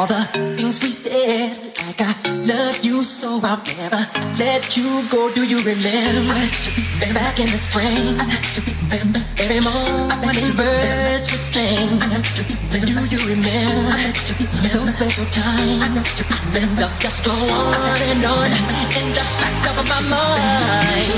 all the things we said. Like I love you, so I'll never let you go. Do you remember? Back in the spring, remember every morning birds would sing. Do you remember those special times? They'll just go on and on in the back of my mind.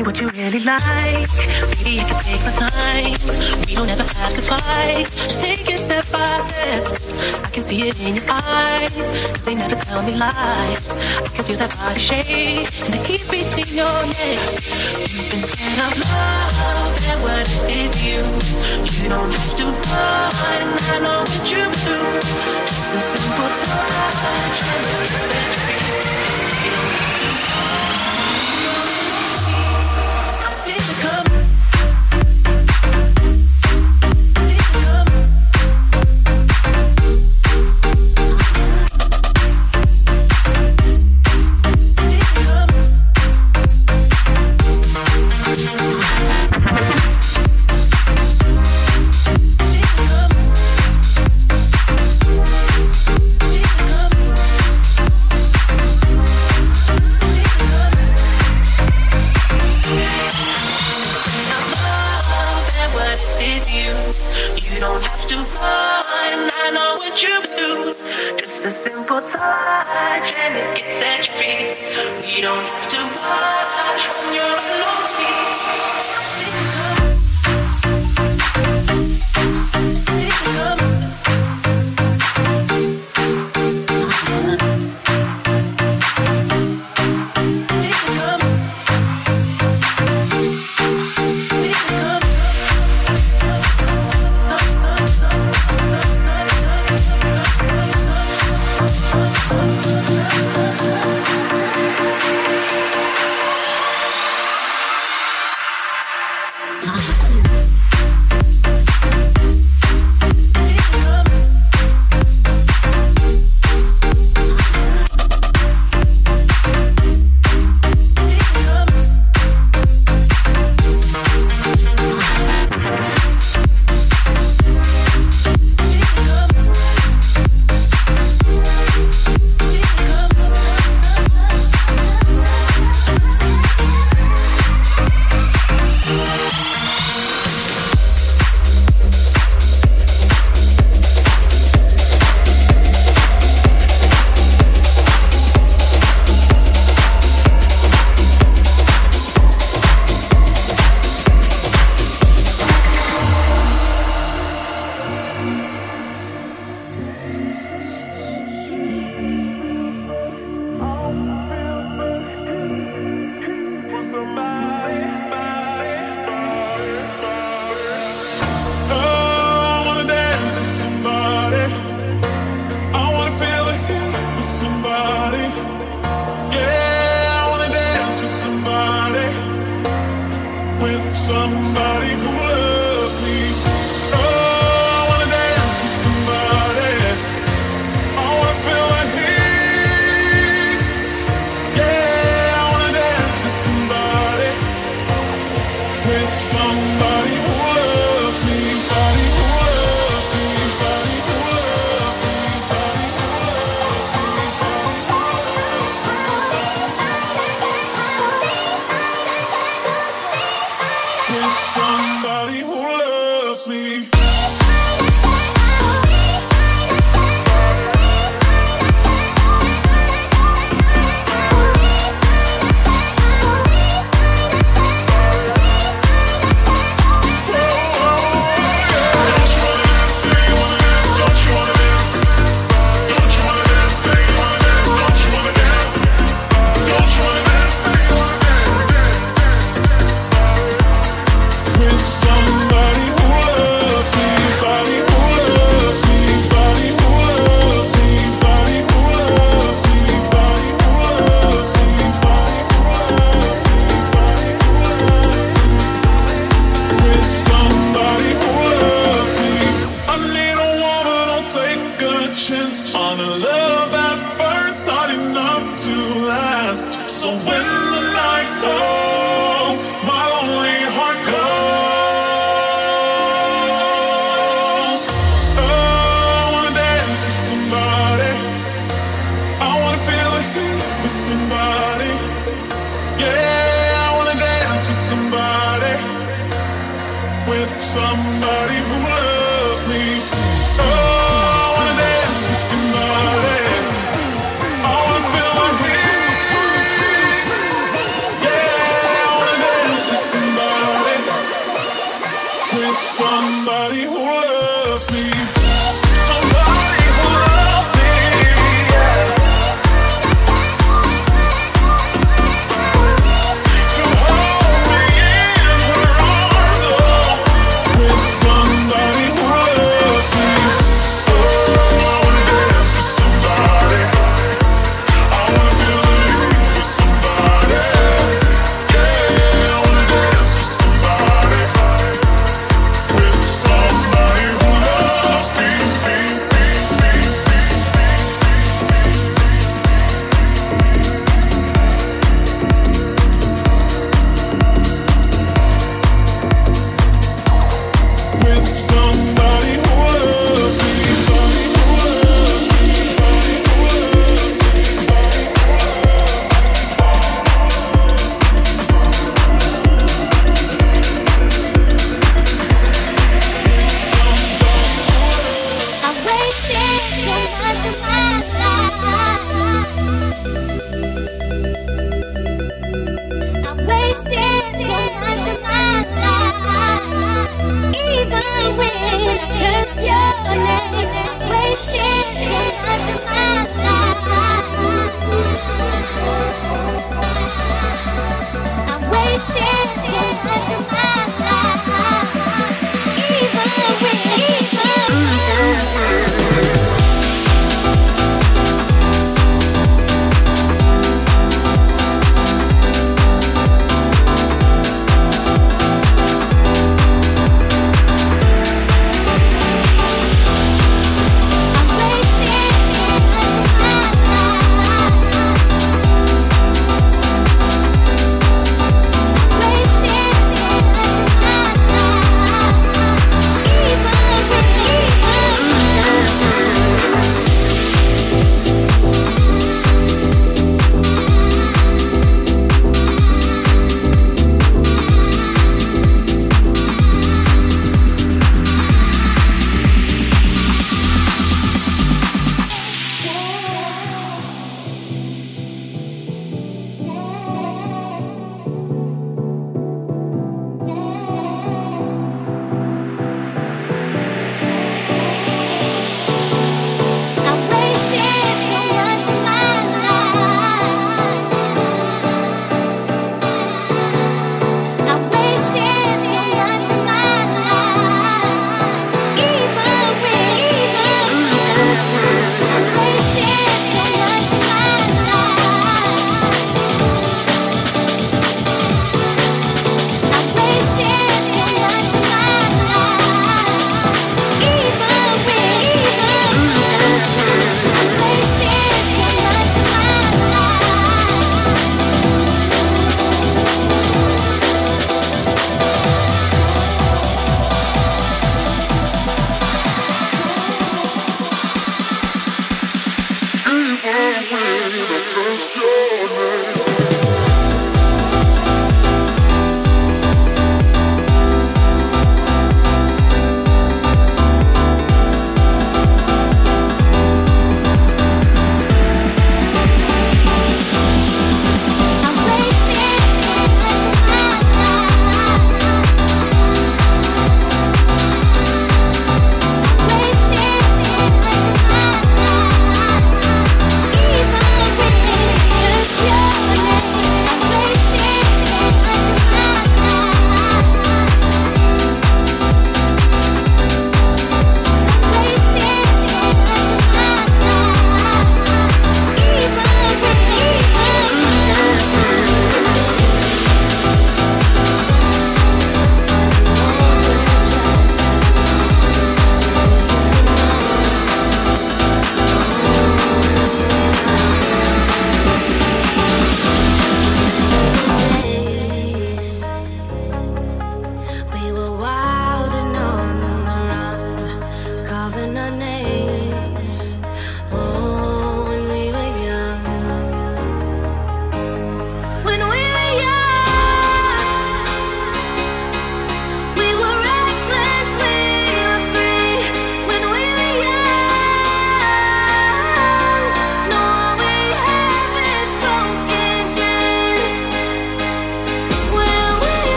me what you really like. Maybe I can take my time. We don't ever have to fight. Just take it step by step. I can see it in your eyes. Cause they never tell me lies. I can feel that body shake. And the heat between your legs. You've been scared of love. And what if it's you? You don't have to run. I know what you do. Just a simple touch. And it sets somebody who loves me. Oh,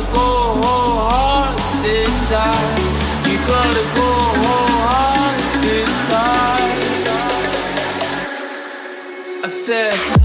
gotta go hard this time. You gotta go hard this time. I said.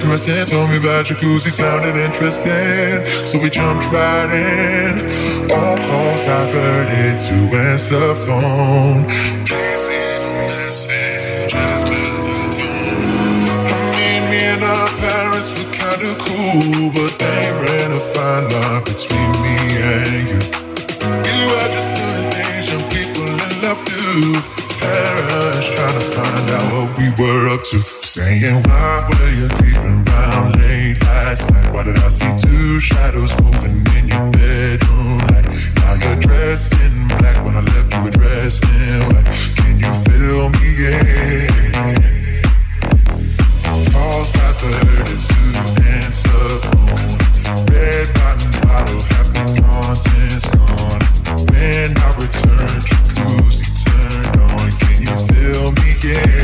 Kissing, caressing. Told me about jacuzzi, sounded interesting. So we jumped right in. All calls diverted to answer phone. Please leave a message after the tone. I mean, me and our parents were kinda cool, but they ran a fine line between me and you. You are just doing things young people in love do. Parents trying to find out what we were up to. Saying, why were you creeping around late last night? Why did I see two shadows moving in your bedroom? Like, now you're dressed in black. When I left, you were dressed in white. Can you feel me? Yeah. Calls diverted to answer phone. Red button bottle, half the contents gone. When I return, jacuzzi turned on. Can you feel me? Yeah.